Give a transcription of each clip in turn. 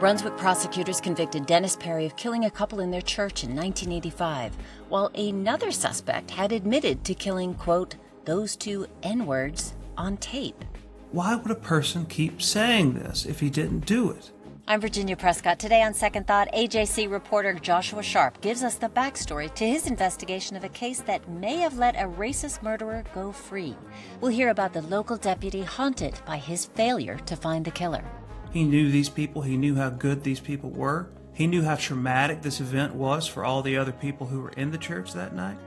Brunswick prosecutors convicted Dennis Perry of killing a couple in their church in 1985, while another suspect had admitted to killing, quote, those two N words on tape. Why would a person keep saying this if he didn't do it? I'm Virginia Prescott. Today on Second Thought, AJC reporter Joshua Sharpe gives us the backstory to his investigation of a case that may have let a racist murderer go free. We'll hear about the local deputy haunted by his failure to find the killer. He knew these people, he knew how good these people were, he knew how traumatic this event was for all the other people who were in the church that night.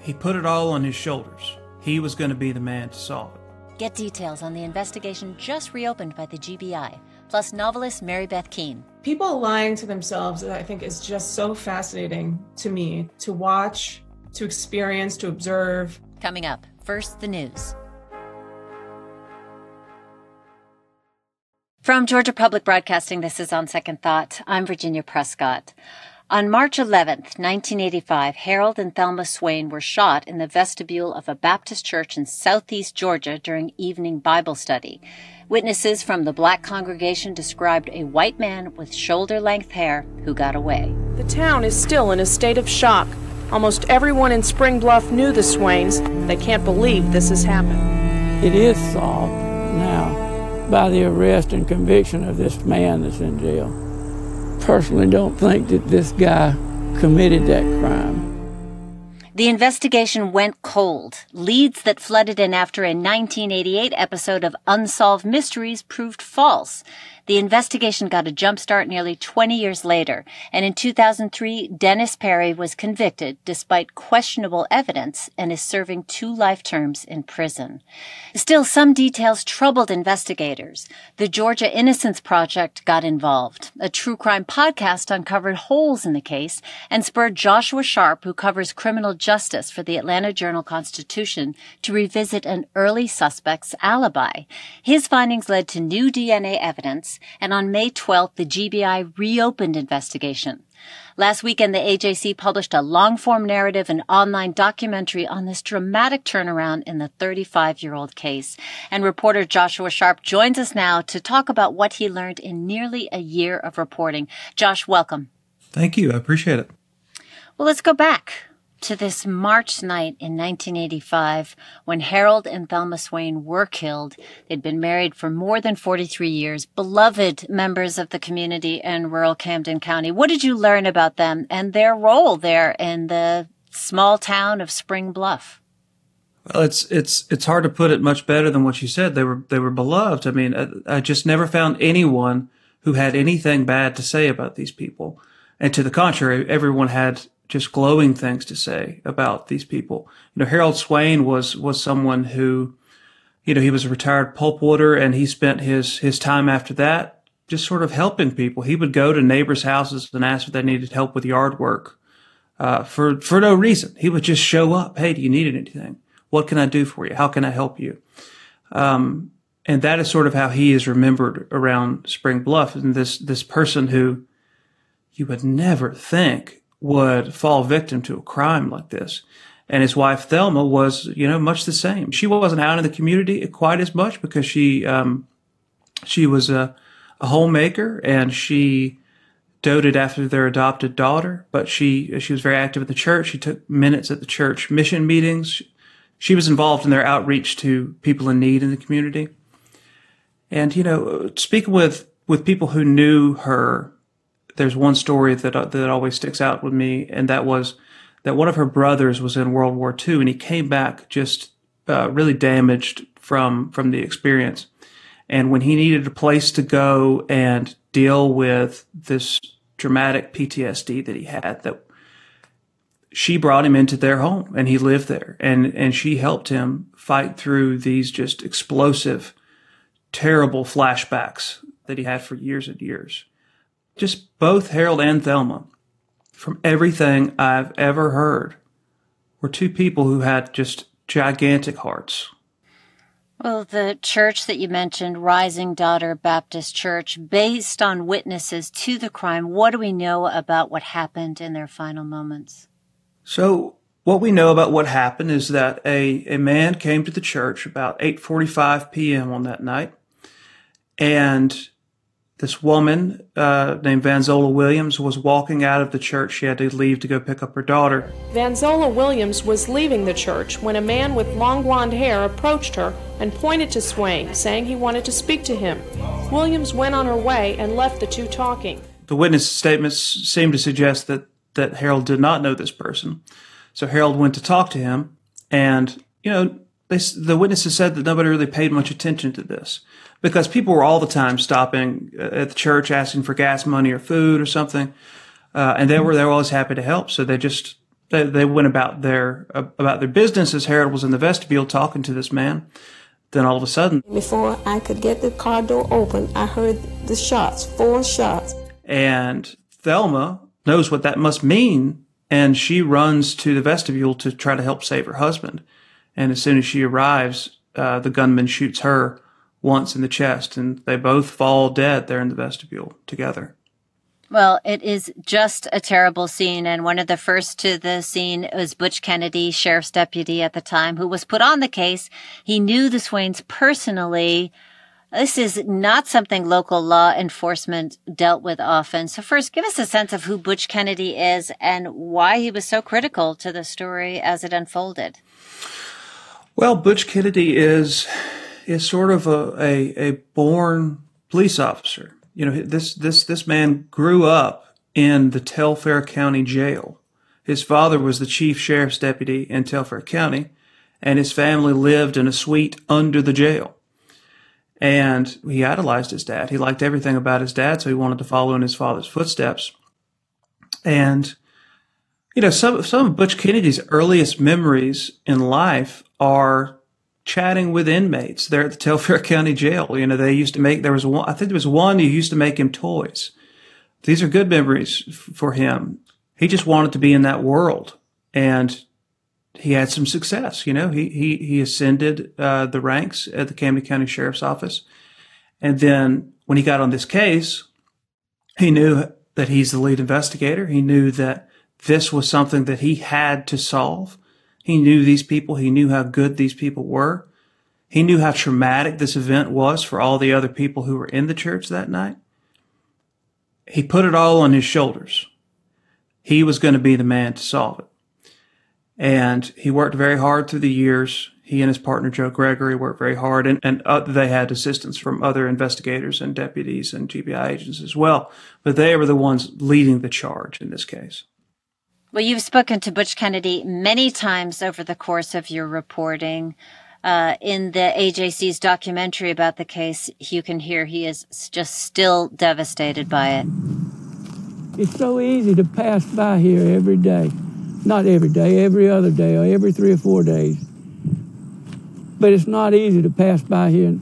He put it all on his shoulders. He was going to be the man to solve it. Get details on the investigation just reopened by the GBI plus novelist Mary Beth Keane. People lying to themselves, I think, is just so fascinating to me to watch, to experience, to observe. Coming up, first, the news. From Georgia Public Broadcasting, this is On Second Thought. I'm Virginia Prescott. On March 11, 1985, Harold and Thelma Swain were shot in the vestibule of a Baptist church in southeast Georgia during evening Bible study. Witnesses from the black congregation described a white man with shoulder length hair who got away. The town is still in a state of shock. Almost everyone in Spring Bluff knew the Swains. They can't believe this has happened. It is solved now by the arrest and conviction of this man that's in jail. Personally, don't think that this guy committed that crime. The investigation went cold. Leads that flooded in after a 1988 episode of Unsolved Mysteries proved false. The investigation got a jump start nearly 20 years later, and in 2003, Dennis Perry was convicted despite questionable evidence and is serving two life terms in prison. Still, some details troubled investigators. The Georgia Innocence Project got involved. A true crime podcast uncovered holes in the case and spurred Joshua Sharpe, who covers criminal justice for the Atlanta Journal Constitution, to revisit an early suspect's alibi. His findings led to new DNA evidence and on May 12th, the GBI reopened investigation. Last weekend, the AJC published a long form narrative and online documentary on this dramatic turnaround in the 35 year old case. And reporter Joshua Sharpe joins us now to talk about what he learned in nearly a year of reporting. Josh, welcome. Thank you. I appreciate it. Well, let's go back to this March night in 1985 when Harold and Thelma Swain were killed. They'd been married for more than 43 years, beloved members of the community in rural Camden County. What did you learn about them and their role there in the small town of Spring Bluff? Well, it's it's it's hard to put it much better than what you said. They were they were beloved. I mean, I, I just never found anyone who had anything bad to say about these people. And to the contrary, everyone had just glowing things to say about these people. You know, Harold Swain was was someone who, you know, he was a retired pulp woodder, and he spent his his time after that just sort of helping people. He would go to neighbors' houses and ask if they needed help with yard work, uh, for for no reason. He would just show up. Hey, do you need anything? What can I do for you? How can I help you? Um, and that is sort of how he is remembered around Spring Bluff. And this this person who you would never think would fall victim to a crime like this. And his wife Thelma was, you know, much the same. She wasn't out in the community quite as much because she, um, she was a, a homemaker and she doted after their adopted daughter. But she, she was very active in the church. She took minutes at the church mission meetings. She was involved in their outreach to people in need in the community. And, you know, speaking with, with people who knew her there's one story that uh, that always sticks out with me, and that was that one of her brothers was in World War II, and he came back just uh, really damaged from from the experience. And when he needed a place to go and deal with this dramatic PTSD that he had, that she brought him into their home and he lived there and, and she helped him fight through these just explosive, terrible flashbacks that he had for years and years just both Harold and Thelma, from everything I've ever heard, were two people who had just gigantic hearts. Well, the church that you mentioned, Rising Daughter Baptist Church, based on witnesses to the crime, what do we know about what happened in their final moments? So, what we know about what happened is that a, a man came to the church about 8:45 p.m. on that night and this woman uh, named Vanzola Williams was walking out of the church. She had to leave to go pick up her daughter. Vanzola Williams was leaving the church when a man with long blonde hair approached her and pointed to Swain, saying he wanted to speak to him. Williams went on her way and left the two talking. The witness statements seem to suggest that, that Harold did not know this person. So Harold went to talk to him, and, you know, they, the witnesses said that nobody really paid much attention to this because people were all the time stopping uh, at the church asking for gas money or food or something, uh, and they were they were always happy to help. So they just they, they went about their uh, about their business as Harold was in the vestibule talking to this man. Then all of a sudden, before I could get the car door open, I heard the shots, four shots, and Thelma knows what that must mean, and she runs to the vestibule to try to help save her husband. And as soon as she arrives, uh, the gunman shoots her once in the chest, and they both fall dead there in the vestibule together. Well, it is just a terrible scene. And one of the first to the scene was Butch Kennedy, sheriff's deputy at the time, who was put on the case. He knew the Swains personally. This is not something local law enforcement dealt with often. So first, give us a sense of who Butch Kennedy is and why he was so critical to the story as it unfolded. Well, Butch Kennedy is is sort of a, a, a born police officer. You know, this this this man grew up in the Telfair County Jail. His father was the chief sheriff's deputy in Telfair County, and his family lived in a suite under the jail. And he idolized his dad. He liked everything about his dad, so he wanted to follow in his father's footsteps. And you know, some some of Butch Kennedy's earliest memories in life are chatting with inmates there at the Telfair County Jail. You know, they used to make there was one. I think there was one who used to make him toys. These are good memories f- for him. He just wanted to be in that world, and he had some success. You know, he he he ascended uh, the ranks at the Camden County Sheriff's Office, and then when he got on this case, he knew that he's the lead investigator. He knew that this was something that he had to solve. He knew these people. He knew how good these people were. He knew how traumatic this event was for all the other people who were in the church that night. He put it all on his shoulders. He was going to be the man to solve it. And he worked very hard through the years. He and his partner, Joe Gregory, worked very hard and, and uh, they had assistance from other investigators and deputies and GBI agents as well. But they were the ones leading the charge in this case. Well, you've spoken to Butch Kennedy many times over the course of your reporting. Uh, in the AJC's documentary about the case, you can hear he is just still devastated by it. It's so easy to pass by here every day. Not every day, every other day, or every three or four days. But it's not easy to pass by here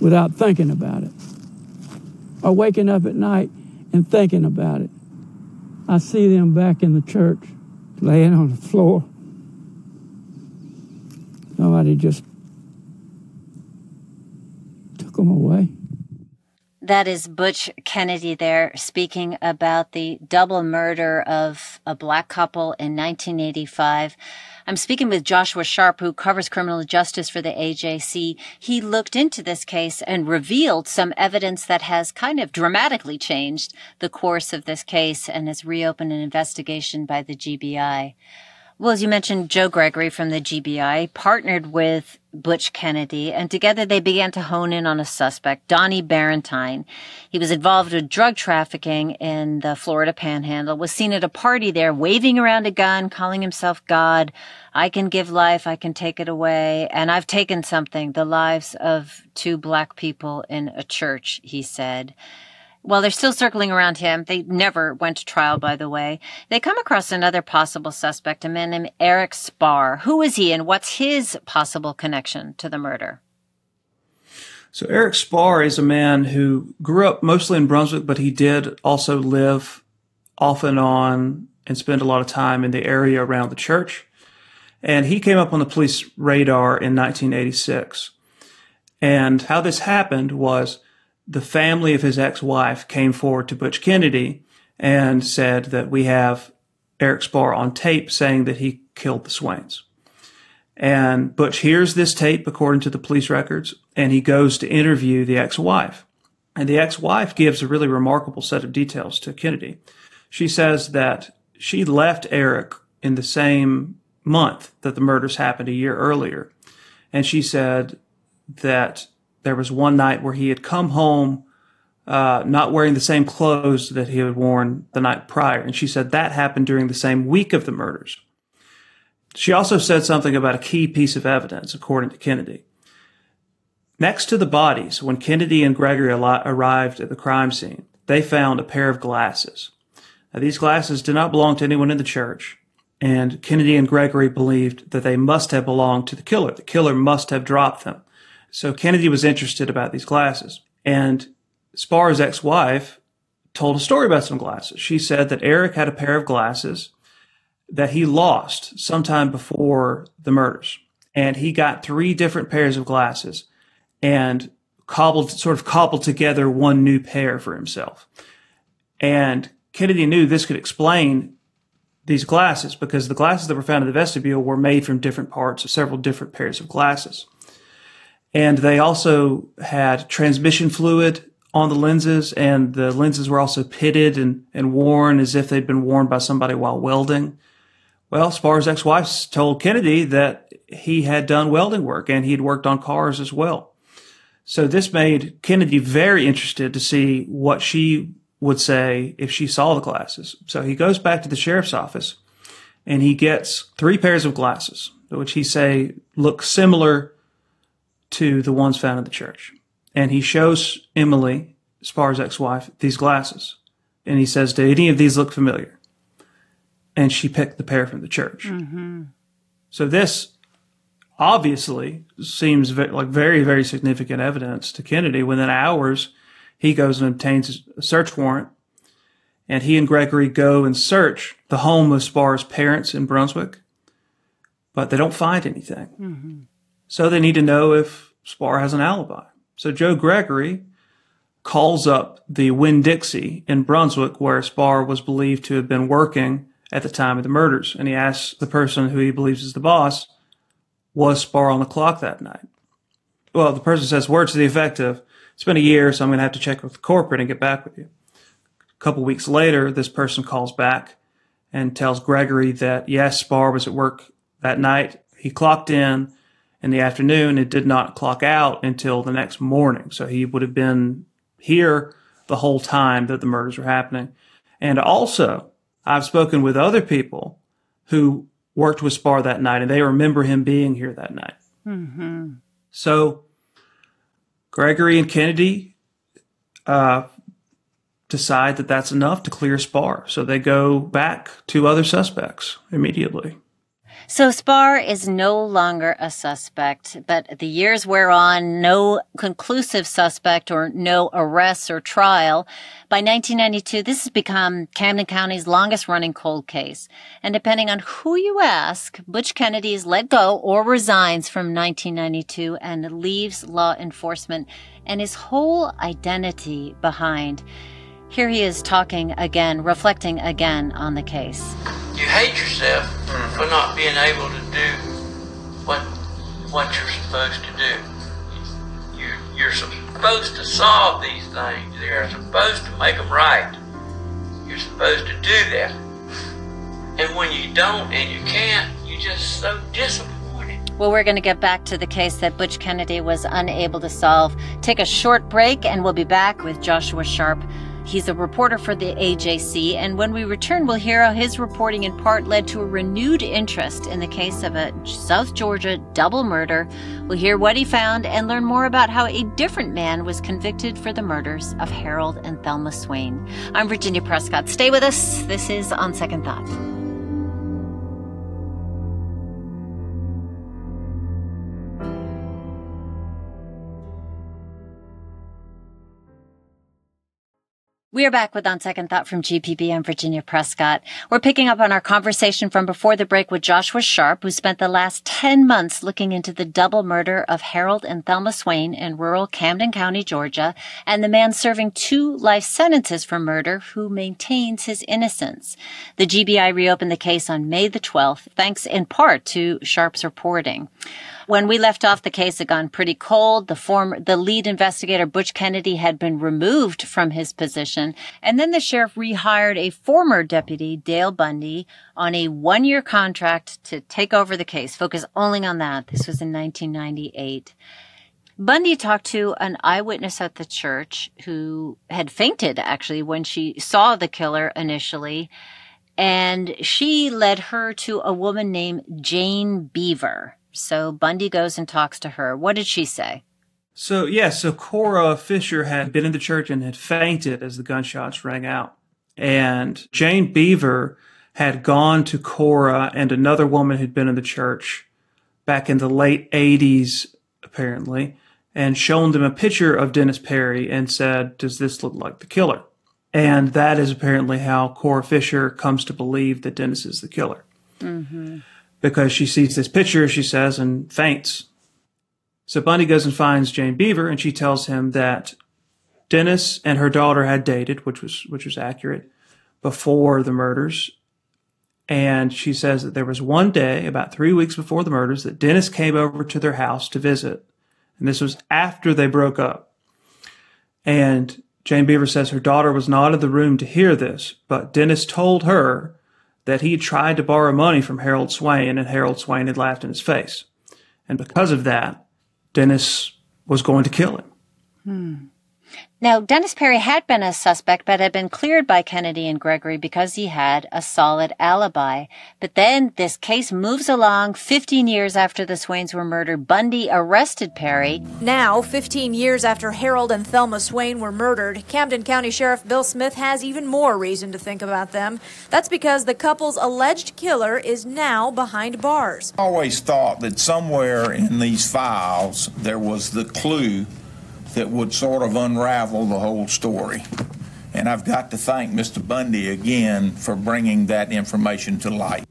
without thinking about it. Or waking up at night and thinking about it. I see them back in the church laying on the floor. Somebody just took them away. That is Butch Kennedy there speaking about the double murder of a black couple in 1985. I'm speaking with Joshua Sharpe, who covers criminal justice for the AJC. He looked into this case and revealed some evidence that has kind of dramatically changed the course of this case and has reopened an investigation by the GBI. Well, as you mentioned, Joe Gregory from the GBI partnered with Butch Kennedy, and together they began to hone in on a suspect, Donnie Barentine. He was involved with drug trafficking in the Florida Panhandle, was seen at a party there waving around a gun, calling himself God. I can give life, I can take it away, and I've taken something, the lives of two black people in a church, he said. Well, they're still circling around him. They never went to trial, by the way. They come across another possible suspect, a man named Eric Sparre. Who is he and what's his possible connection to the murder? So Eric Sparre is a man who grew up mostly in Brunswick, but he did also live off and on and spend a lot of time in the area around the church. And he came up on the police radar in 1986. And how this happened was the family of his ex-wife came forward to Butch Kennedy and said that we have Eric Sparre on tape saying that he killed the Swains. And Butch hears this tape according to the police records and he goes to interview the ex-wife. And the ex-wife gives a really remarkable set of details to Kennedy. She says that she left Eric in the same month that the murders happened a year earlier. And she said that there was one night where he had come home uh, not wearing the same clothes that he had worn the night prior. And she said that happened during the same week of the murders. She also said something about a key piece of evidence, according to Kennedy. Next to the bodies, when Kennedy and Gregory arrived at the crime scene, they found a pair of glasses. Now, these glasses did not belong to anyone in the church, and Kennedy and Gregory believed that they must have belonged to the killer. The killer must have dropped them. So Kennedy was interested about these glasses. And Sparre's ex-wife told a story about some glasses. She said that Eric had a pair of glasses that he lost sometime before the murders. And he got three different pairs of glasses and cobbled, sort of cobbled together one new pair for himself. And Kennedy knew this could explain these glasses because the glasses that were found in the vestibule were made from different parts of several different pairs of glasses. And they also had transmission fluid on the lenses, and the lenses were also pitted and, and worn as if they'd been worn by somebody while welding. Well, Sparre's ex-wife told Kennedy that he had done welding work and he'd worked on cars as well. So this made Kennedy very interested to see what she would say if she saw the glasses. So he goes back to the sheriff's office and he gets three pairs of glasses, which he say look similar to the ones found in the church and he shows Emily, Sparre's ex-wife, these glasses. And he says, do any of these look familiar? And she picked the pair from the church. Mm-hmm. So this obviously seems like very, very significant evidence to Kennedy. Within hours, he goes and obtains a search warrant and he and Gregory go and search the home of Sparre's parents in Brunswick, but they don't find anything. Mm-hmm. So they need to know if Sparre has an alibi. So Joe Gregory calls up the Winn Dixie in Brunswick where Sparre was believed to have been working at the time of the murders. And he asks the person who he believes is the boss, was Sparre on the clock that night? Well, the person says words to the effect of, it's been a year, so I'm going to have to check with corporate and get back with you. A couple weeks later, this person calls back and tells Gregory that yes, Sparre was at work that night. He clocked in in the afternoon. It did not clock out until the next morning. So he would have been here the whole time that the murders were happening. And also, I've spoken with other people who worked with Sparre that night and they remember him being here that night. Mm-hmm. So Gregory and Kennedy uh, decide that that's enough to clear Sparre. So they go back to other suspects immediately. So Sparre is no longer a suspect, but the years wear on, no conclusive suspect or no arrests or trial. By 1992, this has become Camden County's longest running cold case. And depending on who you ask, Butch Kennedy is let go or resigns from 1992 and leaves law enforcement and his whole identity behind. Here he is talking again, reflecting again on the case. You hate yourself mm-hmm. for not being able to do what what you're supposed to do. You, you're supposed to solve these things. You're supposed to make them right. You're supposed to do that. And when you don't and you can't, you're just so disappointed. Well, we're going to get back to the case that Butch Kennedy was unable to solve. Take a short break, and we'll be back with Joshua Sharpe He's a reporter for the AJC, and when we return, we'll hear how his reporting in part led to a renewed interest in the case of a South Georgia double murder. We'll hear what he found and learn more about how a different man was convicted for the murders of Harold and Thelma Swain. I'm Virginia Prescott. Stay with us. This is On Second Thought. We are back with On Second Thought from GPB and Virginia Prescott. We're picking up on our conversation from before the break with Joshua Sharpe, who spent the last 10 months looking into the double murder of Harold and Thelma Swain in rural Camden County, Georgia, and the man serving two life sentences for murder who maintains his innocence. The GBI reopened the case on May the 12th, thanks in part to Sharpe's reporting. When we left off, the case had gone pretty cold. The former, the lead investigator, Butch Kennedy, had been removed from his position. And then the sheriff rehired a former deputy, Dale Bundy, on a one year contract to take over the case, focus only on that. This was in 1998. Bundy talked to an eyewitness at the church who had fainted actually when she saw the killer initially. And she led her to a woman named Jane Beaver. So Bundy goes and talks to her. What did she say? So, yes, yeah, so Cora Fisher had been in the church and had fainted as the gunshots rang out. And Jane Beaver had gone to Cora and another woman who'd been in the church back in the late 80s, apparently, and shown them a picture of Dennis Perry and said, Does this look like the killer? And that is apparently how Cora Fisher comes to believe that Dennis is the killer. Mm-hmm. Because she sees this picture, she says, and faints. So Bundy goes and finds Jane Beaver, and she tells him that Dennis and her daughter had dated, which was which was accurate, before the murders. And she says that there was one day, about three weeks before the murders, that Dennis came over to their house to visit and this was after they broke up. And Jane Beaver says her daughter was not in the room to hear this, but Dennis told her that he had tried to borrow money from Harold Swain and Harold Swain had laughed in his face. And because of that, Dennis was going to kill him. Hmm. Now, Dennis Perry had been a suspect, but had been cleared by Kennedy and Gregory because he had a solid alibi. But then this case moves along. 15 years after the Swains were murdered, Bundy arrested Perry. Now, 15 years after Harold and Thelma Swain were murdered, Camden County Sheriff Bill Smith has even more reason to think about them. That's because the couple's alleged killer is now behind bars. I always thought that somewhere in these files there was the clue that would sort of unravel the whole story. And I've got to thank Mr. Bundy again for bringing that information to light.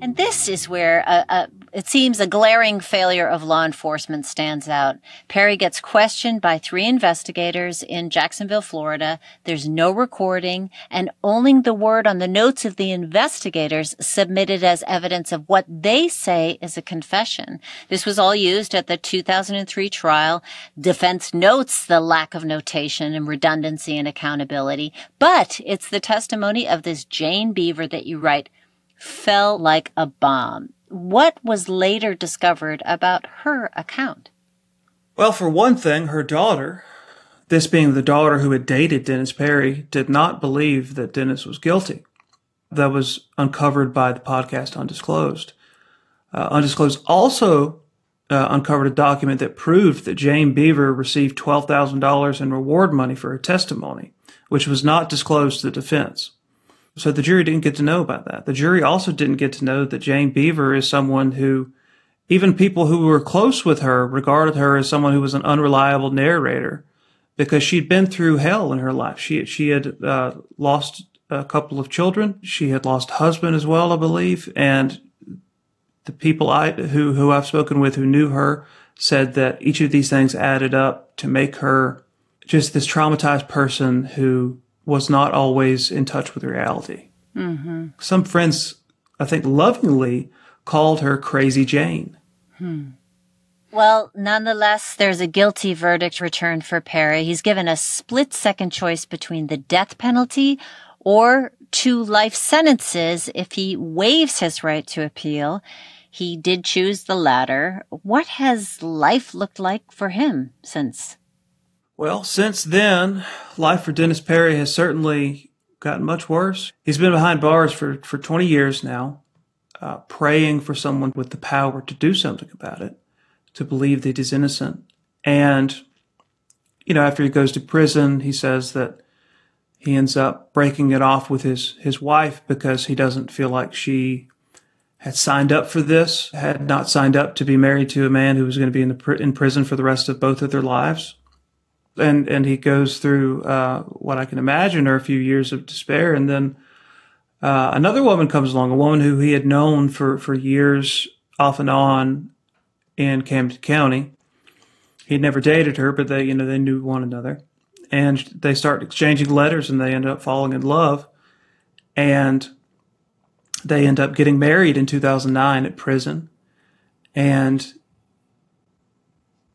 And this is where uh, uh, it seems a glaring failure of law enforcement stands out. Perry gets questioned by three investigators in Jacksonville, Florida. There's no recording and only the word on the notes of the investigators submitted as evidence of what they say is a confession. This was all used at the 2003 trial. Defense notes the lack of notation and redundancy and accountability, but it's the testimony of this Jane Beaver that you write fell like a bomb. What was later discovered about her account? Well, for one thing, her daughter, this being the daughter who had dated Dennis Perry, did not believe that Dennis was guilty. That was uncovered by the podcast Undisclosed. Uh, Undisclosed also uh, uncovered a document that proved that Jane Beaver received $12,000 in reward money for her testimony, which was not disclosed to the defense. So the jury didn't get to know about that. The jury also didn't get to know that Jane Beaver is someone who, even people who were close with her regarded her as someone who was an unreliable narrator because she'd been through hell in her life. She, she had uh, lost a couple of children. She had lost husband as well, I believe. And the people I, who, who I've spoken with who knew her said that each of these things added up to make her just this traumatized person who was not always in touch with reality. Mm-hmm. Some friends, I think, lovingly called her Crazy Jane. Hmm. Well, nonetheless, there's a guilty verdict returned for Perry. He's given a split second choice between the death penalty or two life sentences if he waives his right to appeal. He did choose the latter. What has life looked like for him since? Well, since then, life for Dennis Perry has certainly gotten much worse. He's been behind bars for, for 20 years now, uh, praying for someone with the power to do something about it, to believe that he's innocent. And, you know, after he goes to prison, he says that he ends up breaking it off with his, his wife because he doesn't feel like she had signed up for this, had not signed up to be married to a man who was going to be in, the, in prison for the rest of both of their lives and and he goes through uh, what I can imagine are a few years of despair, and then uh, another woman comes along, a woman who he had known for for years off and on in Camden County. He'd never dated her, but they you know they knew one another, and they start exchanging letters, and they end up falling in love, and they end up getting married in 2009 at prison, and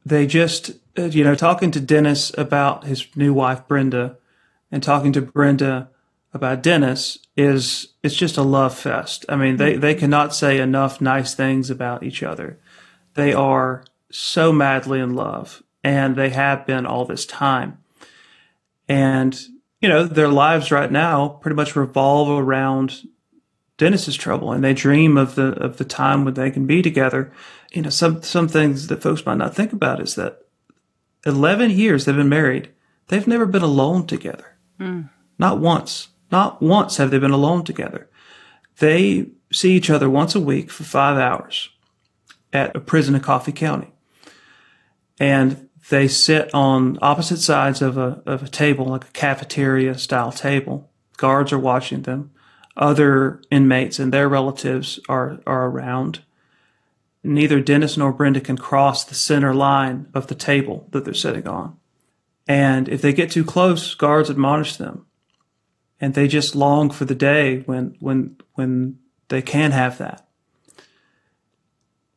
they just, uh, you know, talking to Dennis about his new wife, Brenda, and talking to Brenda about Dennis is, it's just a love fest. I mean, they, they cannot say enough nice things about each other. They are so madly in love and they have been all this time. And, you know, their lives right now pretty much revolve around Dennis's trouble and they dream of the, of the time when they can be together. You know, some, some things that folks might not think about is that 11 years they've been married. They've never been alone together. Mm. Not once. Not once have they been alone together. They see each other once a week for five hours at a prison in Coffee County. And they sit on opposite sides of a, of a table, like a cafeteria style table. Guards are watching them. Other inmates and their relatives are, are around. Neither Dennis nor Brenda can cross the center line of the table that they're sitting on. And if they get too close, guards admonish them. And they just long for the day when, when, when they can have that.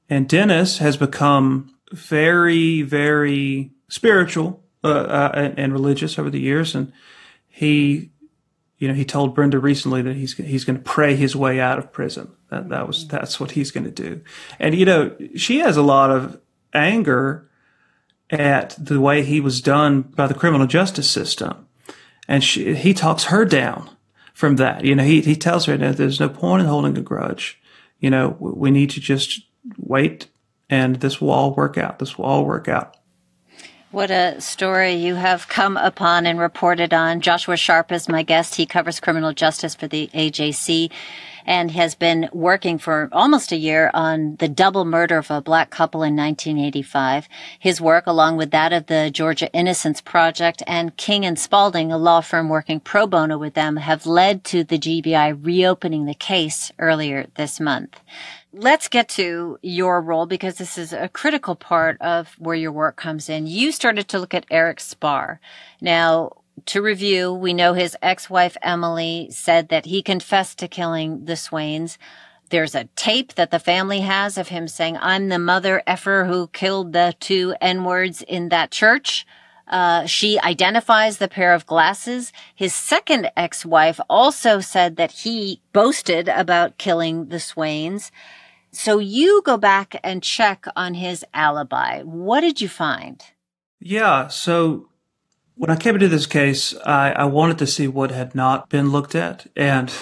And Dennis has become very, very spiritual uh, uh, and religious over the years, and he, you know, he told Brenda recently that he's he's going to pray his way out of prison. That that was that's what he's going to do. And you know, she has a lot of anger at the way he was done by the criminal justice system, and she, he talks her down from that. You know, he he tells her that there's no point in holding a grudge. You know, we need to just wait and this will all work out. This will all work out. What a story you have come upon and reported on. Joshua Sharpe is my guest. He covers criminal justice for the AJC and has been working for almost a year on the double murder of a black couple in 1985. His work, along with that of the Georgia Innocence Project and King and Spalding, a law firm working pro bono with them, have led to the GBI reopening the case earlier this month. Let's get to your role because this is a critical part of where your work comes in. You started to look at Eric Sparre. Now, to review, we know his ex-wife Emily said that he confessed to killing the Swains. There's a tape that the family has of him saying, I'm the mother effer who killed the two N-words in that church. Uh, she identifies the pair of glasses. His second ex-wife also said that he boasted about killing the Swains. So you go back and check on his alibi. What did you find? Yeah. So when I came into this case, I, I wanted to see what had not been looked at. And,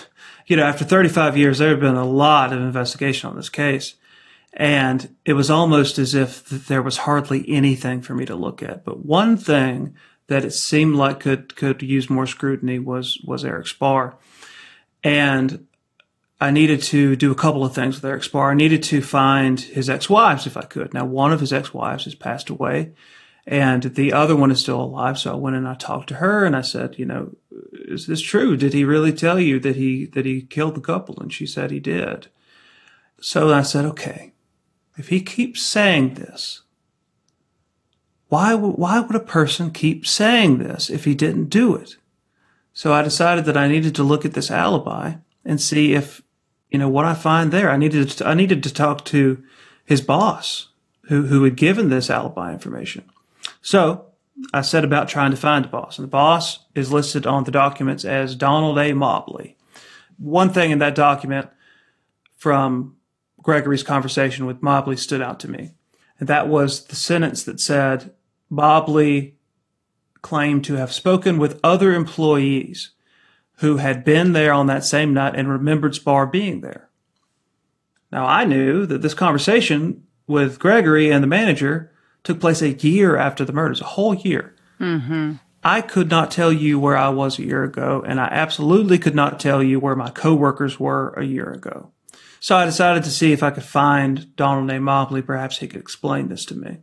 you know, after 35 years, there had been a lot of investigation on this case. And it was almost as if there was hardly anything for me to look at. But one thing that it seemed like could, could use more scrutiny was, was Eric Sparre. And I needed to do a couple of things with Eric Sparre. I needed to find his ex-wives if I could. Now, one of his ex-wives has passed away and the other one is still alive. So I went and I talked to her and I said, you know, is this true? Did he really tell you that he, that he killed the couple? And she said he did. So I said, okay, if he keeps saying this, why, why would a person keep saying this if he didn't do it? So I decided that I needed to look at this alibi and see if you know, what I find there, I needed to, I needed to talk to his boss who, who had given this alibi information. So I set about trying to find the boss and the boss is listed on the documents as Donald A. Mobley. One thing in that document from Gregory's conversation with Mobley stood out to me. And that was the sentence that said Mobley claimed to have spoken with other employees who had been there on that same night and remembered Sparre being there. Now I knew that this conversation with Gregory and the manager took place a year after the murders, a whole year. Mm-hmm. I could not tell you where I was a year ago, and I absolutely could not tell you where my coworkers were a year ago. So I decided to see if I could find Donald A. Mobley. Perhaps he could explain this to me.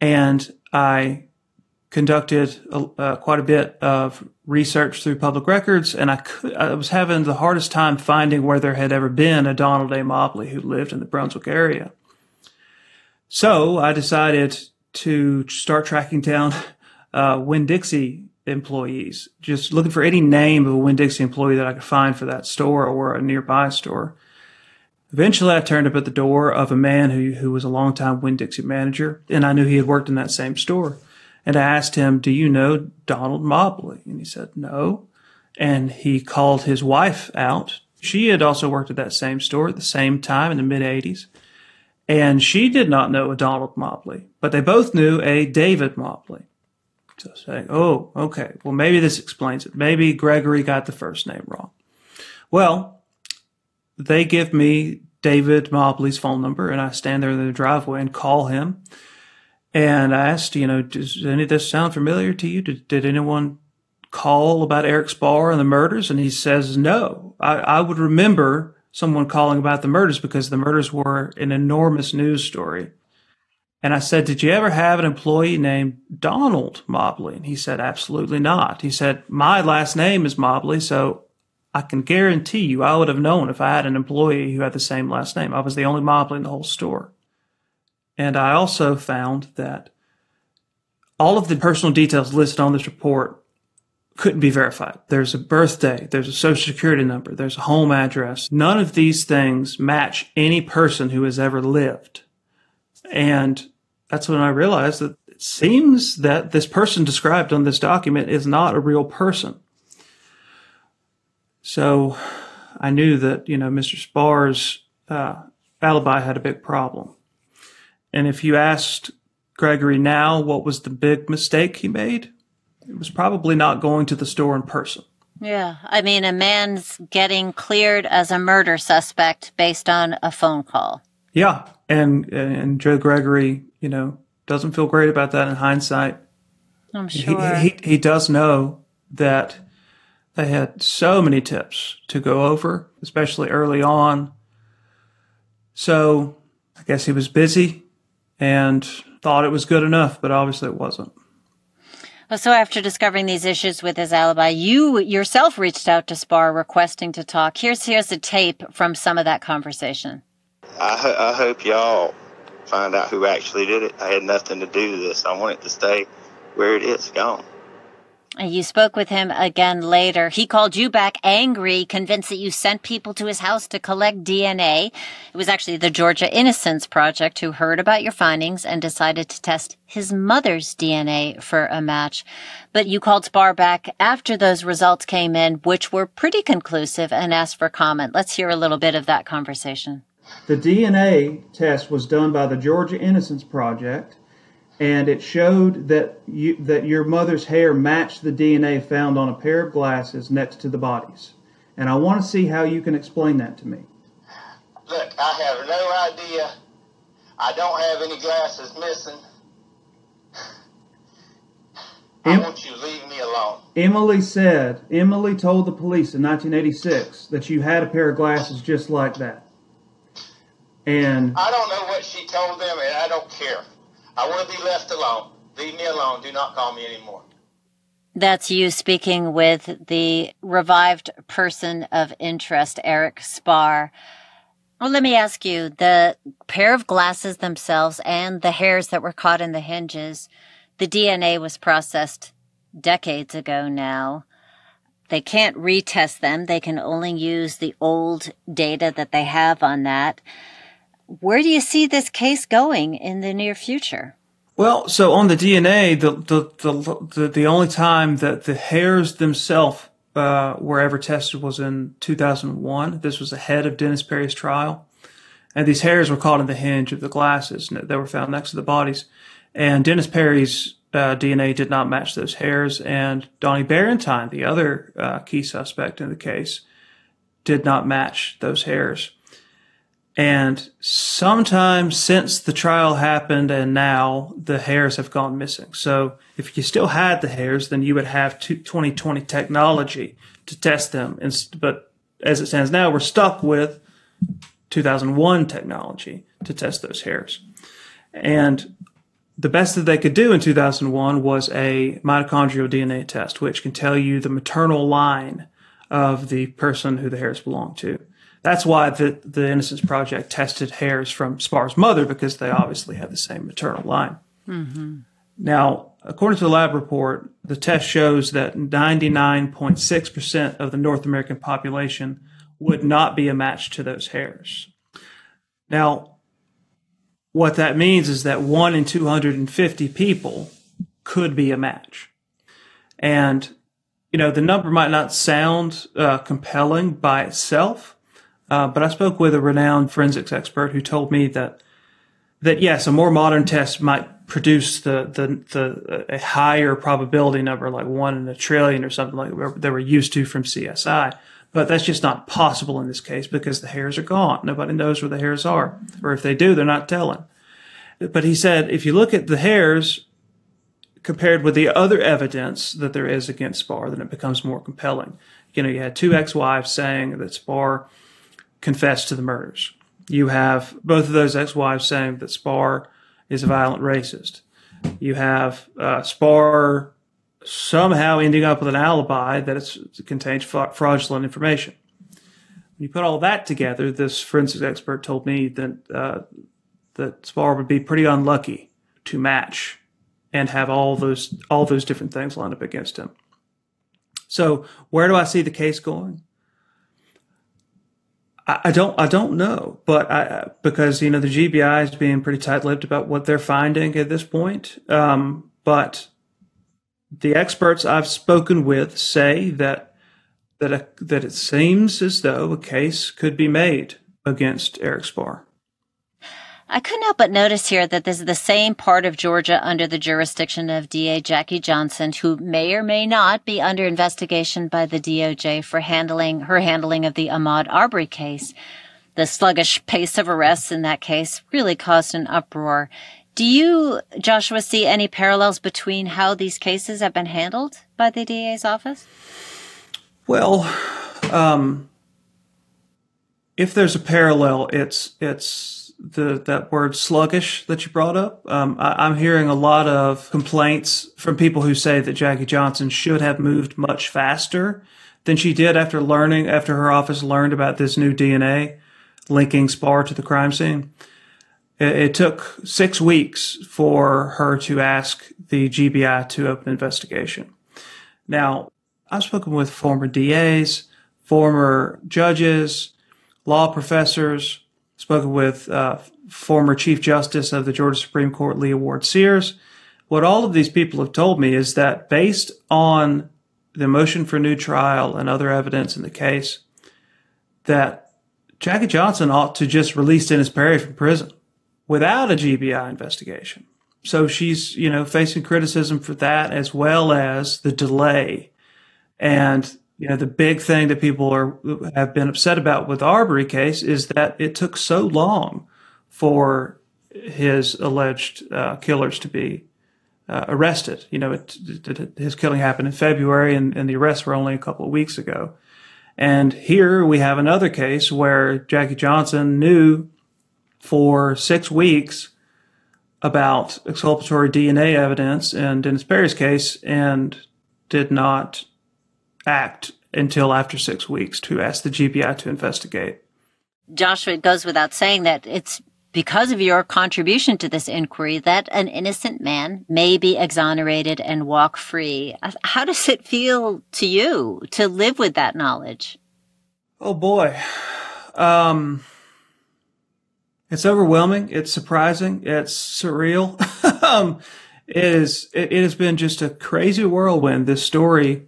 And I conducted uh, quite a bit of research through public records, and I could, I was having the hardest time finding where there had ever been a Donald A. Mobley who lived in the Brunswick area. So I decided to start tracking down uh, Winn-Dixie employees, just looking for any name of a Winn-Dixie employee that I could find for that store or a nearby store. Eventually, I turned up at the door of a man who, who was a longtime Winn Dixie manager, and I knew he had worked in that same store. And I asked him, Do you know Donald Mobley? And he said, No. And he called his wife out. She had also worked at that same store at the same time in the mid 80s. And she did not know a Donald Mobley, but they both knew a David Mobley. So saying, oh, okay, well, maybe this explains it. Maybe Gregory got the first name wrong. Well, they give me David Mobley's phone number, and I stand there in the driveway and call him. And I asked, you know, does any of this sound familiar to you? Did, did anyone call about Eric Sparre and the murders? And he says, no. I, I would remember someone calling about the murders because the murders were an enormous news story. And I said, Did you ever have an employee named Donald Mobley? And he said, Absolutely not. He said, My last name is Mobley, so I can guarantee you I would have known if I had an employee who had the same last name. I was the only Mobley in the whole store. And I also found that all of the personal details listed on this report couldn't be verified. There's a birthday, there's a social security number, there's a home address. None of these things match any person who has ever lived. And that's when I realized that it seems that this person described on this document is not a real person. So I knew that, you know, Mr. Sparre's uh, alibi had a big problem. And if you asked Gregory now what was the big mistake he made, it was probably not going to the store in person. Yeah. I mean, a man's getting cleared as a murder suspect based on a phone call. Yeah. And, and Joe Gregory, you know, doesn't feel great about that in hindsight. I'm sure. He, he, he does know that they had so many tips to go over, especially early on. So I guess he was busy and thought it was good enough, but obviously it wasn't. So after discovering these issues with his alibi, you yourself reached out to Sparre requesting to talk. Here's here's a tape from some of that conversation. I, ho- I hope y'all find out who actually did it. I had nothing to do with this. I want it to stay where it is, gone. You spoke with him again later. He called you back angry, convinced that you sent people to his house to collect DNA. It was actually the Georgia Innocence Project who heard about your findings and decided to test his mother's DNA for a match. But you called Sparre back after those results came in, which were pretty conclusive, and asked for comment. Let's hear a little bit of that conversation. The DNA test was done by the Georgia Innocence Project and it showed that you, that your mother's hair matched the DNA found on a pair of glasses next to the bodies. And I want to see how you can explain that to me. Look, I have no idea. I don't have any glasses missing. I Em- want you to leave me alone. Emily said, Emily told the police in 1986 that you had a pair of glasses just like that. And I don't know what she told them, and I don't care. I want to be left alone. Leave me alone. Do not call me anymore. That's you speaking with the revived person of interest, Eric Sparre. Well, let me ask you the pair of glasses themselves and the hairs that were caught in the hinges, the DNA was processed decades ago now. They can't retest them. They can only use the old data that they have on that. Where do you see this case going in the near future? Well, so on the DNA, the the the the, the only time that the hairs themselves uh, were ever tested was in 2001. This was ahead of Dennis Perry's trial, and these hairs were caught in the hinge of the glasses that were found next to the bodies. And Dennis Perry's uh, DNA did not match those hairs, and Donnie Barentine, the other uh, key suspect in the case, did not match those hairs. And sometime since the trial happened and now the hairs have gone missing. So if you still had the hairs, then you would have 2020 technology to test them. But as it stands now, we're stuck with 2001 technology to test those hairs. And the best that they could do in 2001 was a mitochondrial DNA test, which can tell you the maternal line of the person who the hairs belong to. That's why the, the Innocence Project tested hairs from Sparre's mother because they obviously have the same maternal line. Mm-hmm. Now, according to the lab report, the test shows that 99.6% of the North American population would not be a match to those hairs. Now, what that means is that one in 250 people could be a match. And, you know, the number might not sound uh, compelling by itself, uh, but I spoke with a renowned forensics expert who told me that that yes, a more modern test might produce the the, the a higher probability number, like one in a trillion or something like they were used to from CSI. But that's just not possible in this case because the hairs are gone. Nobody knows where the hairs are, or if they do, they're not telling. But he said if you look at the hairs compared with the other evidence that there is against Sparre, then it becomes more compelling. You know, you had two ex-wives saying that Sparre confessed to the murders. You have both of those ex-wives saying that Sparre is a violent racist. You have uh, Sparre somehow ending up with an alibi that it contains fraudulent information. When you put all that together, this forensics expert told me that uh, that Sparre would be pretty unlucky to match and have all those all those different things lined up against him. So where do I see the case going? I, don't I don't know, but I because you know the GBI is being pretty tight-lipped about what they're finding at this point. Um, but the experts I've spoken with say that that a, that it seems as though a case could be made against Erik Sparre. I couldn't help but notice here that this is the same part of Georgia under the jurisdiction of DA Jackie Johnson, who may or may not be under investigation by the DOJ for handling her handling of the Ahmaud Arbery case. The sluggish pace of arrests in that case really caused an uproar. Do you, Joshua, see any parallels between how these cases have been handled by the DA's office? Well, um, if there's a parallel, it's it's the that word sluggish that you brought up. Um, I, am hearing a lot of complaints from people who say that Jackie Johnson should have moved much faster than she did after learning after her office learned about this new DNA linking Sparre to the crime scene. It, it took six weeks for her to ask the GBI to open investigation. Now, I've spoken with former DAs, former judges, law professors, spoken with uh, former Chief Justice of the Georgia Supreme Court, Leah Ward Sears. What all of these people have told me is that based on the motion for new trial and other evidence in the case, that Jackie Johnson ought to just release Dennis Perry from prison without a GBI investigation. So she's, you know, facing criticism for that as well as the delay. And you know, the big thing that people are have been upset about with the Arbery case is that it took so long for his alleged uh, killers to be uh, arrested. You know, it, it, his killing happened in February, and, and the arrests were only a couple of weeks ago. And here we have another case where Jackie Johnson knew for six weeks about exculpatory DNA evidence in Dennis Perry's case and did not act until after six weeks to ask the GBI to investigate. Joshua, it goes without saying that it's because of your contribution to this inquiry that an innocent man may be exonerated and walk free. How does it feel to you to live with that knowledge? Oh boy. Um, it's overwhelming. It's surprising. It's surreal. um, it is, it, it has been just a crazy whirlwind. This story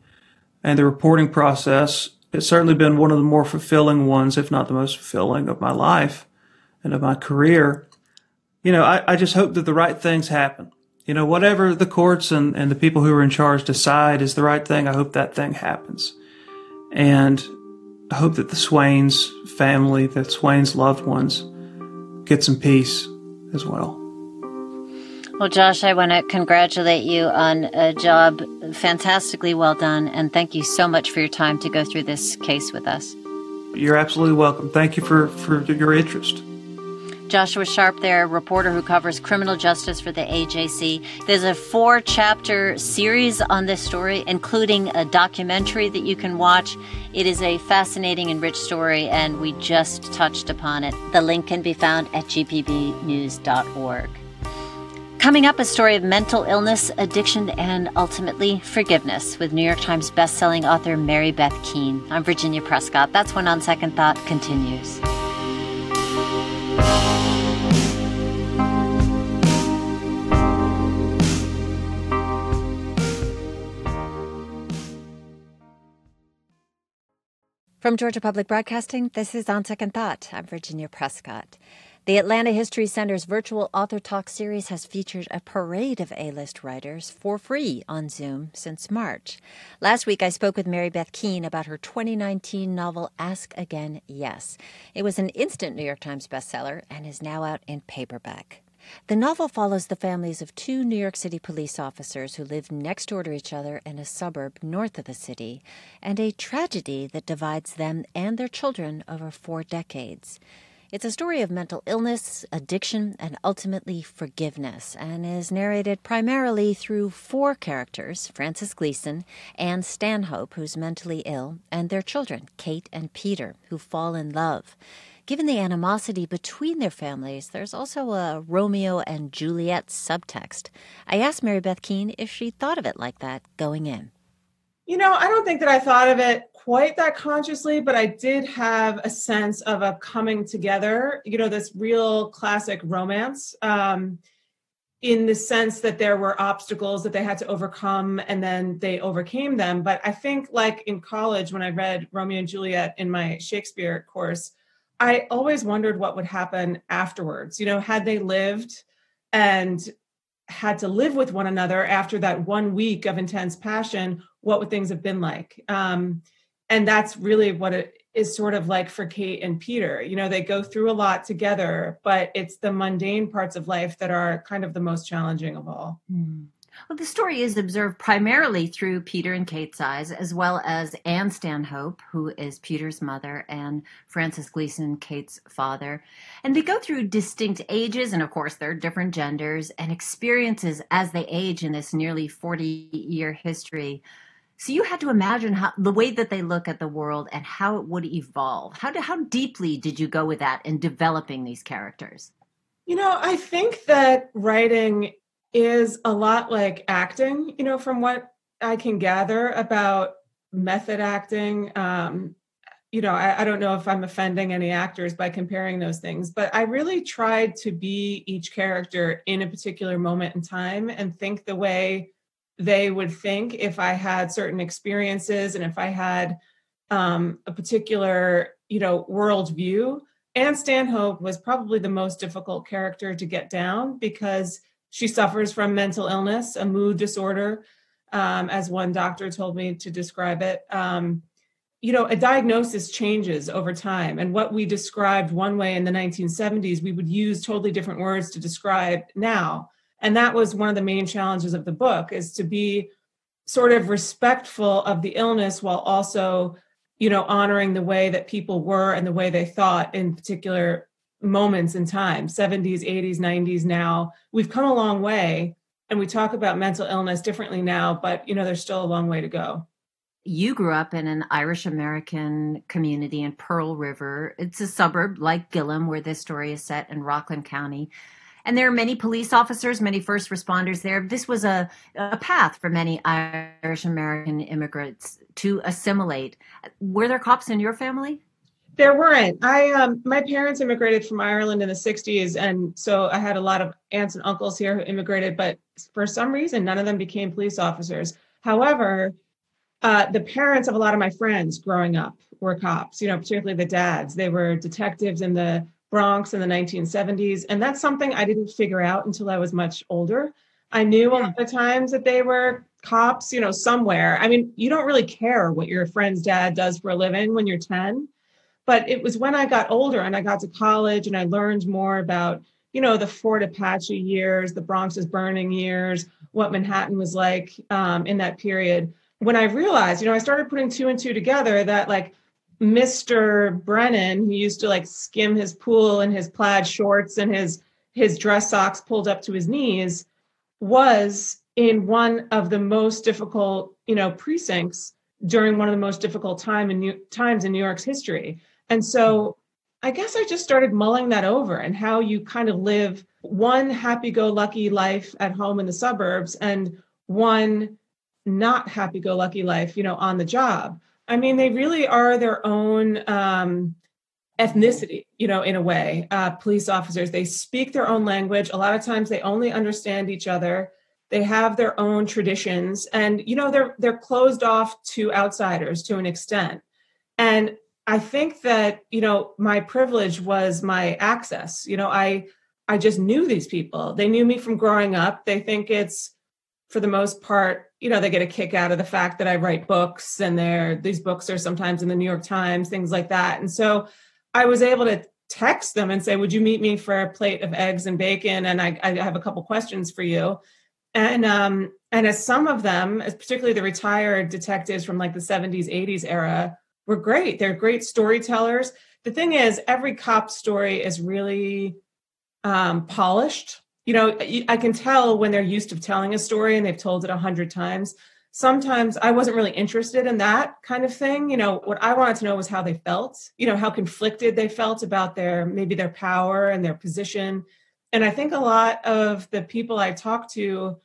and the reporting process. It's certainly been one of the more fulfilling ones, if not the most fulfilling of my life and of my career. You know, I, I just hope that the right things happen. You know, whatever the courts and, and the people who are in charge decide is the right thing, I hope that thing happens. And I hope that the Swains family, the Swains loved ones, get some peace as well. Well, Josh, I want to congratulate you on a job fantastically well done, and thank you so much for your time to go through this case with us. You're absolutely welcome. Thank you for, for your interest. Joshua Sharpe, there, a reporter who covers criminal justice for the AJC. There's a four chapter series on this story, including a documentary that you can watch. It is a fascinating and rich story, and we just touched upon it. The link can be found at gpbnews.org. Coming up, a story of mental illness, addiction, and ultimately forgiveness with New York Times bestselling author Mary Beth Keane. I'm Virginia Prescott. That's when On Second Thought continues. From Georgia Public Broadcasting, this is On Second Thought. I'm Virginia Prescott. The Atlanta History Center's virtual Author Talk series has featured a parade of A list writers for free on Zoom since March. Last week, I spoke with Mary Beth Keane about her 2019 novel Ask Again Yes. It was an instant New York Times bestseller and is now out in paperback. The novel follows the families of two New York City police officers who live next door to each other in a suburb north of the city, and a tragedy that divides them and their children over four decades. It's a story of mental illness, addiction, and ultimately forgiveness, and is narrated primarily through four characters Francis Gleason, Anne Stanhope, who's mentally ill, and their children, Kate and Peter, who fall in love. Given the animosity between their families, there's also a Romeo and Juliet subtext. I asked Mary Beth Keane if she thought of it like that going in. You know, I don't think that I thought of it quite that consciously, but I did have a sense of a coming together, you know, this real classic romance. Um, in the sense that there were obstacles that they had to overcome and then they overcame them. But I think, like in college, when I read Romeo and Juliet in my Shakespeare course, I always wondered what would happen afterwards. You know, had they lived and had to live with one another after that one week of intense passion, what would things have been like? Um, and that's really what it is sort of like for Kate and Peter. You know, they go through a lot together, but it's the mundane parts of life that are kind of the most challenging of all. Mm. Well, the story is observed primarily through Peter and Kate's eyes, as well as Anne Stanhope, who is Peter's mother, and Francis Gleason, Kate's father. And they go through distinct ages, and of course, they're different genders and experiences as they age in this nearly 40 year history. So you had to imagine how the way that they look at the world and how it would evolve. How, do, how deeply did you go with that in developing these characters? You know, I think that writing is a lot like acting, you know, from what I can gather about method acting. Um, you know, I, I, don't know if I'm offending any actors by comparing those things, but I really tried to be each character in a particular moment in time and think the way they would think if I had certain experiences and if I had um, a particular, you know, worldview. Anne Stanhope was probably the most difficult character to get down because she suffers from mental illness, a mood disorder, um, as one doctor told me to describe it. Um, you know, a diagnosis changes over time. And what we described one way in the 1970s, we would use totally different words to describe now. And that was one of the main challenges of the book is to be sort of respectful of the illness while also, you know, honoring the way that people were and the way they thought in particular moments in time 70s 80s 90s now. We've come a long way and we talk about mental illness differently now but you know there's still a long way to go. You grew up in an irish american community in pearl river. It's a suburb like Gillam where this story is set in rockland county and there are many police officers many first responders there this was a, a path for many irish american immigrants to assimilate were there cops in your family there weren't. I um my parents immigrated from Ireland in the 60s and so I had a lot of aunts and uncles here who immigrated but for some reason none of them became police officers. However, uh, the parents of a lot of my friends growing up were cops, you know, particularly the dads. They were detectives in the Bronx in the 1970s and that's something I didn't figure out until I was much older. I knew a lot of times that they were cops, you know, somewhere. I mean, you don't really care what your friend's dad does for a living when you're 10 but it was when I got older and I got to college and I learned more about, you know, the Fort Apache years, the Bronx's burning years, what Manhattan was like um, in that period. When I realized, you know, I started putting two and two together that like Mr. Brennan, who used to like skim his pool in his plaid shorts and his his dress socks pulled up to his knees, was in one of the most difficult, you know, precincts during one of the most difficult time in New, times in New York's history. And so I guess I just started mulling that over and how you kind of live one happy go lucky life at home in the suburbs and one not happy go lucky life, you know, on the job. I mean, they really are their own um, ethnicity, you know, in a way. Uh, police officers, they speak their own language. A lot of times they only understand each other. They have their own traditions and, you know, they're, they're closed off to outsiders to an extent. And I think that, you know, my privilege was my access. You know, I I just knew these people. They knew me from growing up. They think it's for the most part, you know, they get a kick out of the fact that I write books and they're these books are sometimes in the New York Times, things like that. And so I was able to text them and say, Would you meet me for a plate of eggs and bacon? And I, I have a couple questions for you. And um, and as some of them, particularly the retired detectives from like the 70s, 80s era, were great. They're great storytellers. The thing is, every cop story is really um, polished. You know, I can tell when they're used to telling a story and they've told it a hundred times. Sometimes I wasn't really interested in that kind of thing. You know, what I wanted to know was how they felt, you know, how conflicted they felt about their maybe their power and their position. And I think a lot of the people I talked to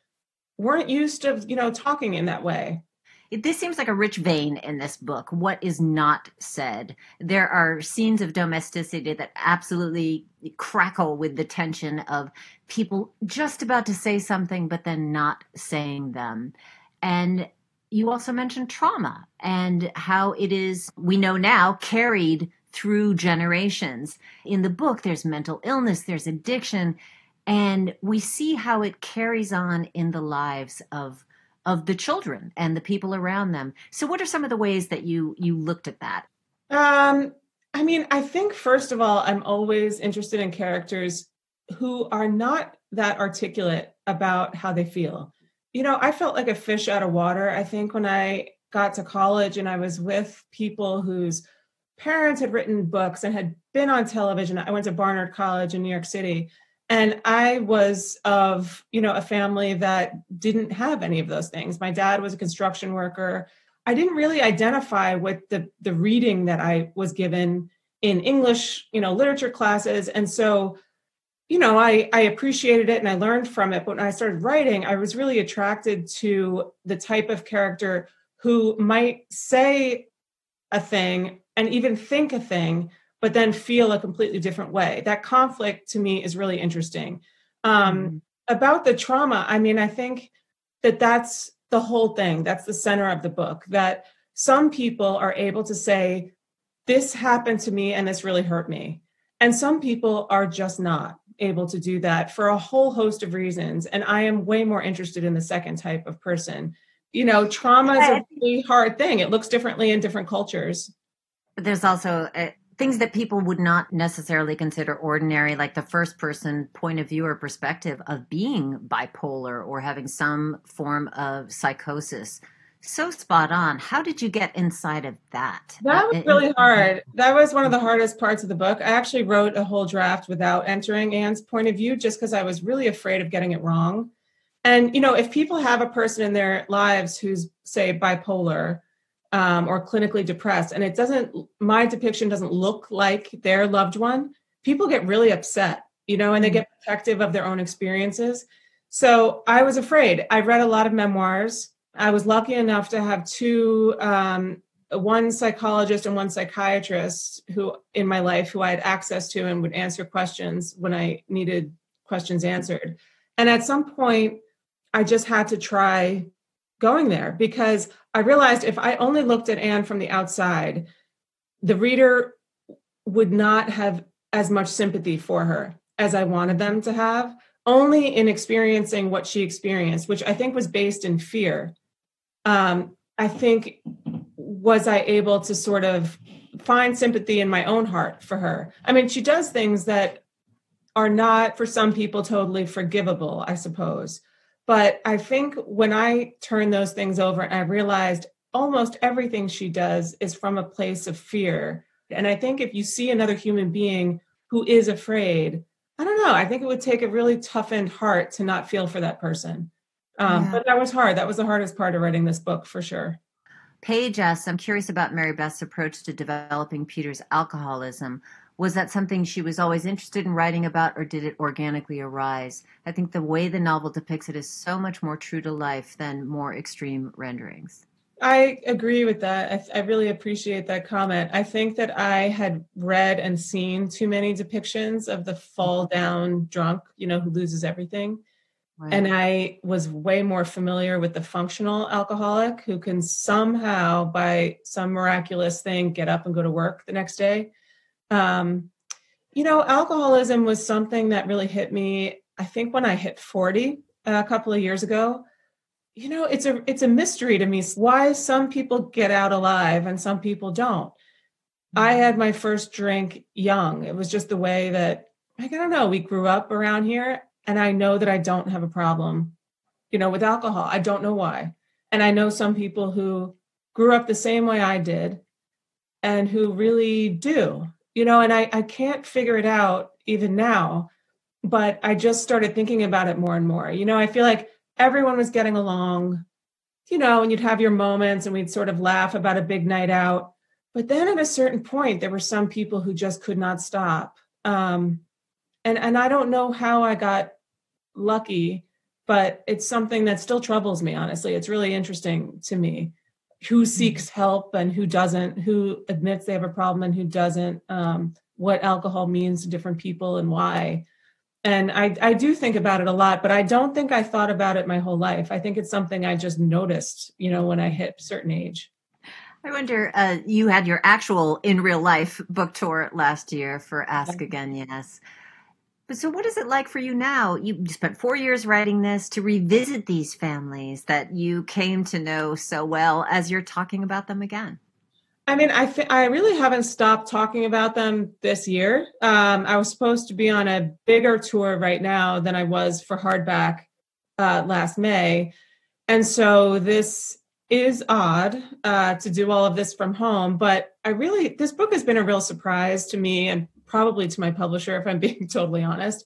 weren't used to, you know, talking in that way this seems like a rich vein in this book. What is not said? There are scenes of domesticity that absolutely crackle with the tension of people just about to say something, but then not saying them. And you also mentioned trauma and how it is, we know now, carried through generations. In the book, there's mental illness, there's addiction, and we see how it carries on in the lives of of the children and the people around them. So what are some of the ways that you you looked at that? Um I mean, I think first of all, I'm always interested in characters who are not that articulate about how they feel. You know, I felt like a fish out of water. I think when I got to college and I was with people whose parents had written books and had been on television. I went to Barnard College in New York City and i was of you know a family that didn't have any of those things. My dad was a construction worker. I didn't really identify with the the reading that i was given in english you know literature classes. And so you know i i appreciated it and i learned from it. But when i started writing i was really attracted to the type of character who might say a thing and even think a thing but then feel a completely different way. That conflict to me is really interesting. Um, mm-hmm. About the trauma, I mean, I think that that's the whole thing. That's the center of the book. That some people are able to say, This happened to me and this really hurt me. And some people are just not able to do that for a whole host of reasons. And I am way more interested in the second type of person. You know, trauma is a really hard thing, it looks differently in different cultures. But there's also a, things that people would not necessarily consider ordinary, like the first person point of view or perspective of being bipolar or having some form of psychosis. So spot on. How did you get inside of that? That uh, was really hard. That was one of the hardest parts of the book. I actually wrote a whole draft without entering Anne's point of view just because I was really afraid of getting it wrong. And, you know, if people have a person in their lives who's, say, bipolar, um, or clinically depressed. And it doesn't my depiction doesn't look like their loved one. People get really upset you know and they mm-hmm. get protective of their own experiences. So i was afraid. I read a lot of memoirs. I was lucky enough to have two um, one psychologist and one psychiatrist who in my life who i had access to and would answer questions when i needed questions answered. And at some point i just had to try going there because I realized if I only looked at Anne from the outside, the reader would not have as much sympathy for her as I wanted them to have, only in experiencing what she experienced, which I think was based in fear. Um, I think was I able to sort of find sympathy in my own heart for her? I mean, she does things that are not for some people totally forgivable, I suppose. But I think when I turned those things over, I realized almost everything she does is from a place of fear. And I think if you see another human being who is afraid, I don't know, I think it would take a really toughened heart to not feel for that person. Um, yeah. But that was hard. That was the hardest part of writing this book for sure. Paige asks, I'm curious about Mary Beth's approach to developing Peter's alcoholism was that something she was always interested in writing about or did it organically arise? I think the way the novel depicts it is so much more true to life than more extreme renderings. I agree with that. I, I, really appreciate that comment. I think that i had read and seen too many depictions of the fall mm-hmm. down drunk you know who loses everything. Right. And I was way more familiar with the functional alcoholic who can somehow, by some miraculous thing, get up and go to work the next day. Um, you know, alcoholism was something that really hit me, I think, when I hit 40 a couple of years ago. You know, it's a it's a mystery to me why some people get out alive and some people don't. I had my first drink young. It was just the way that like, I don't know, we grew up around here and I know that I don't have a problem, you know, with alcohol. I don't know why. And I know some people who grew up the same way I did and who really do, you know, and I, I can't figure it out even now, but I just started thinking about it more and more. You know, I feel like everyone was getting along, you know, and you'd have your moments and we'd sort of laugh about a big night out. But then at a certain point, there were some people who just could not stop. Um, and and I don't know how I got lucky, but it's something that still troubles me. Honestly, it's really interesting to me who mm-hmm. seeks help and who doesn't, who admits they have a problem and who doesn't, um, what alcohol means to different people and why. And I, I do think about it a lot, but I don't think I thought about it my whole life. I think it's something I just noticed, you know, when I hit a certain age. I wonder, uh, you had your actual in real life book tour last year for Ask Again, Yes. But so, what is it like for you now? You spent four years writing this to revisit these families that you came to know so well as you're talking about them again. I mean, I th- I really haven't stopped talking about them this year. Um, I was supposed to be on a bigger tour right now than I was for hardback uh, last May, and so this is odd uh, to do all of this from home. But I really, this book has been a real surprise to me and probably to my publisher, if I'm being totally honest.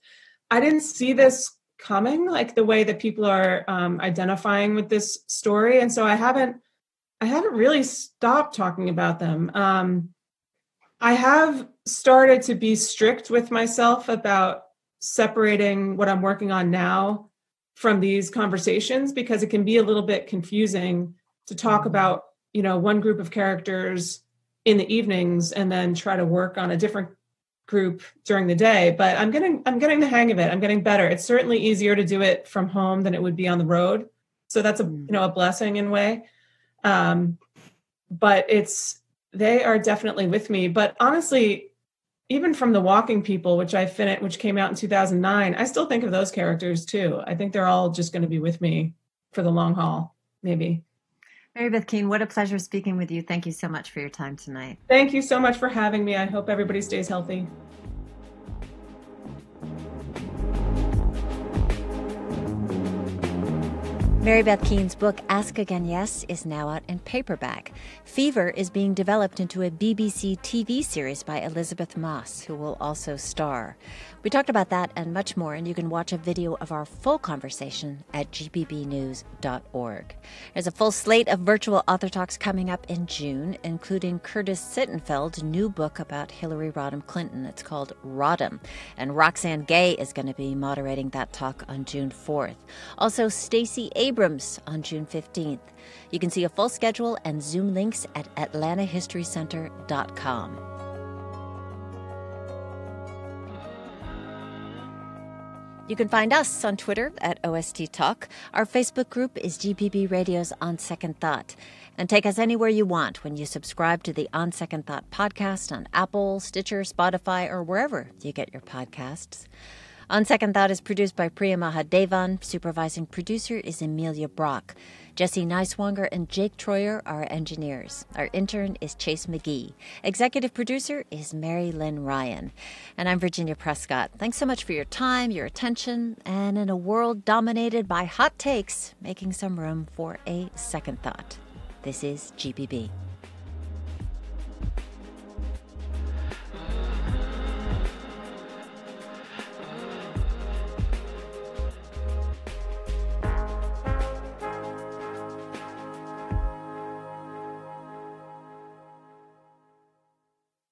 I didn't see this coming, like the way that people are um, identifying with this story, and so I haven't, I haven't really stopped talking about them. Um, I have started to be strict with myself about separating what I'm working on now from these conversations because it can be a little bit confusing to talk mm-hmm. about, you know, one group of characters in the evenings and then try to work on a different group during the day but i'm getting i'm getting the hang of it. I'm getting better. It's certainly easier to do it from home than it would be on the road. So that's a mm. you know a blessing in a way. Um but it's they are definitely with me. But honestly even from the walking people which i finished which came out in 2009 i still think of those characters too. I think they're all just going to be with me for the long haul maybe Mary Beth Keane, what a pleasure speaking with you. Thank you so much for your time tonight. Thank you so much for having me. I hope everybody stays healthy. Mary Beth Keane's book, Ask Again Yes, is now out in paperback. Fever is being developed into a BBC TV series by Elisabeth Moss, who will also star. We talked about that and much more, and you can watch a video of our full conversation at gpbnews.org. There's a full slate of virtual author talks coming up in June, including Curtis Sittenfeld's new book about Hillary Rodham Clinton. It's called Rodham, and Roxane Gay is going to be moderating that talk on June 4th. Also, Stacey Abrams on June 15th. You can see a full schedule and Zoom links at atlantahistorycenter.com. You can find us on Twitter at OST Talk. Our Facebook group is GPB Radio's On Second Thought. And take us anywhere you want when you subscribe to the On Second Thought podcast on Apple, Stitcher, Spotify, or wherever you get your podcasts. On Second Thought is produced by Priya Mahadevan. Supervising producer is Amelia Brock. Jesse Neiswanger and Jake Troyer are engineers. Our intern is Chase McGee. Executive producer is Mary Lynn Ryan. And I'm Virginia Prescott. Thanks so much for your time, your attention, and in a world dominated by hot takes, making some room for a second thought. This is GPB.